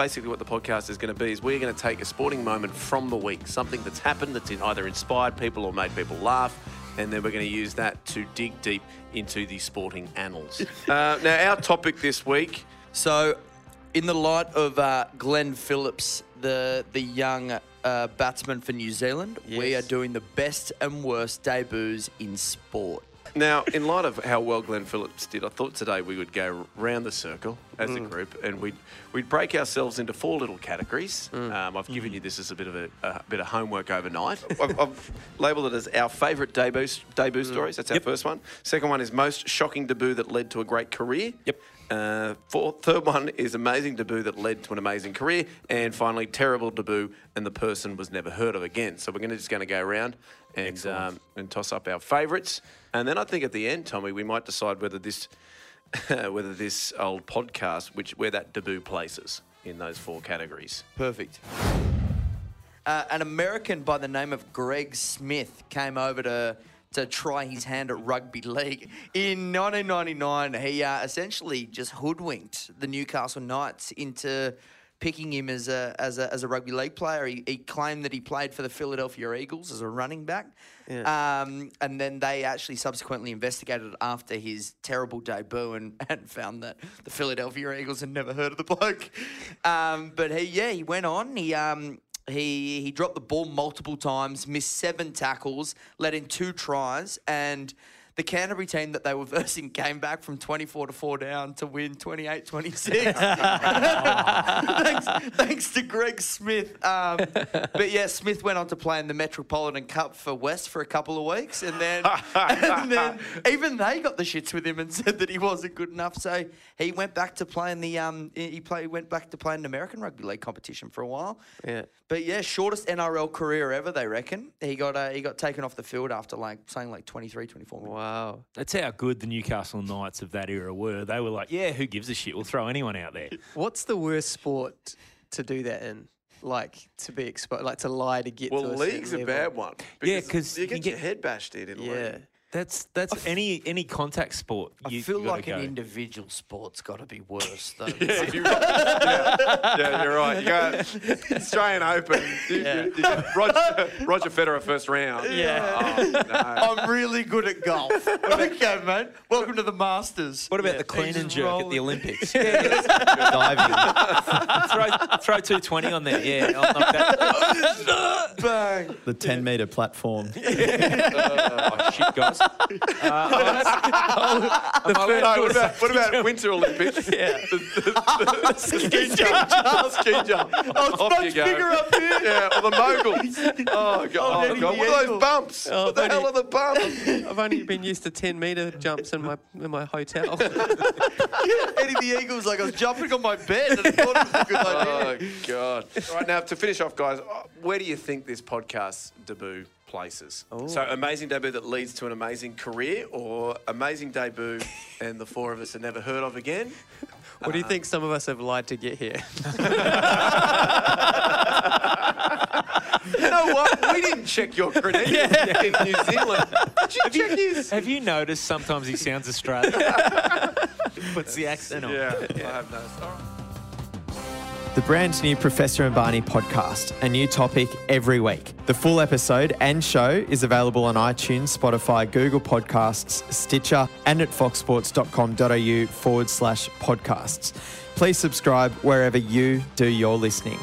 basically what the podcast is going to be is we're going to take a sporting moment from the week, something that's happened that's either inspired people or made people laugh, and then we're going to use that to dig deep into the sporting annals. uh, now, our topic this week. So, in the light of uh, Glenn Phillips, the the young uh, batsman for New Zealand, we are doing the best and worst debuts in sport. Now, in light of how well Glenn Phillips did, I thought today we would go round the circle as a mm. group and we'd we'd break ourselves into four little categories. Mm. Um, I've given you this as a bit of a, a bit of homework overnight. I've, I've labelled it as our favourite debut debut mm. stories. That's our Yep. first one. Second one is most shocking debut that led to a great career. Yep. Uh, fourth, third one is amazing debut that led to an amazing career, and finally terrible debut and the person was never heard of again. So we're going to just going to go around and um, and toss up our favourites, and then I think at the end, Tommy, we might decide whether this whether this old podcast, which where that debut places in those four categories. Perfect. Uh, an American by the name of Greg Smith came over to to try his hand at rugby league. In 1999, he uh, essentially just hoodwinked the Newcastle Knights into picking him as a as a, as a rugby league player. He, he claimed that he played for the Philadelphia Eagles as a running back. Um, and then they actually subsequently investigated after his terrible debut and, and found that the Philadelphia Eagles had never heard of the bloke. Um, but he, yeah, he went on. He um, he he dropped the ball multiple times, missed seven tackles, let in two tries, and the Canterbury team that they were versing came back from 24 to 4 down to win 28 26. thanks, thanks to Greg Smith. Um, but yeah, Smith went on to play in the Metropolitan Cup for West for a couple of weeks, and then, and then even they got the shits with him and said that he wasn't good enough. So he went back to playing the um, he play, went back to playing an American rugby league competition for a while. Yeah. But yeah, shortest NRL career ever, they reckon. He got uh, he got taken off the field after like something like 23, 24 minutes. Wow. That's how good the Newcastle Knights of that era were. They were like, yeah, who gives a shit? We'll throw anyone out there. What's the worst sport to do that in? Like to be exposed, like to lie to get Well, to a league's a level. bad one. Yeah, 'cause you you get, get- your head bashed in. in Yeah. league. That's that's any any contact sport. I you, feel you like go. an individual sport's got to be worse though. Yeah, you're right. yeah, yeah, you're right. You go Australian Open. You, Yeah. you, you get Roger, Roger Federer first round. Yeah. Oh, no. I'm really good at golf. okay, mate. Welcome to the Masters. What about Yeah. the clean Just and jerk at rolling. the Olympics? Diving. throw throw two twenty on there. Yeah, I'll knock that. Bang. The 10 metre platform. Oh, shit, guys. Uh, No, what about, what about Winter Olympics? Yeah. The, the, the ski jump. ski jump. Oh, it's Off much bigger up here. Yeah, or the moguls. Oh, God. Oh, Eddie God. What are those bumps? Oh, what the buddy. hell are the bumps? I've only been used to ten meter jumps in my in my hotel. Eddie the Eagle's like, I was jumping on my bed and I thought it was a good idea. Oh, God. All right, now to finish off, guys, uh, where do you think this podcast debut places? Oh. So, amazing debut that leads to an amazing career, or amazing debut and the four of us are never heard of again? what do you think some of us have lied to get here? You know what? We didn't check your credentials in New Zealand. Did you check his? Have you noticed sometimes he sounds Australian? Puts the accent on. Yeah, I have noticed. The brand new Professor and Barney podcast, a new topic every week. The full episode and show is available on iTunes, Spotify, Google Podcasts, Stitcher, and at foxsports.com.au forward slash podcasts. Please subscribe wherever you do your listening.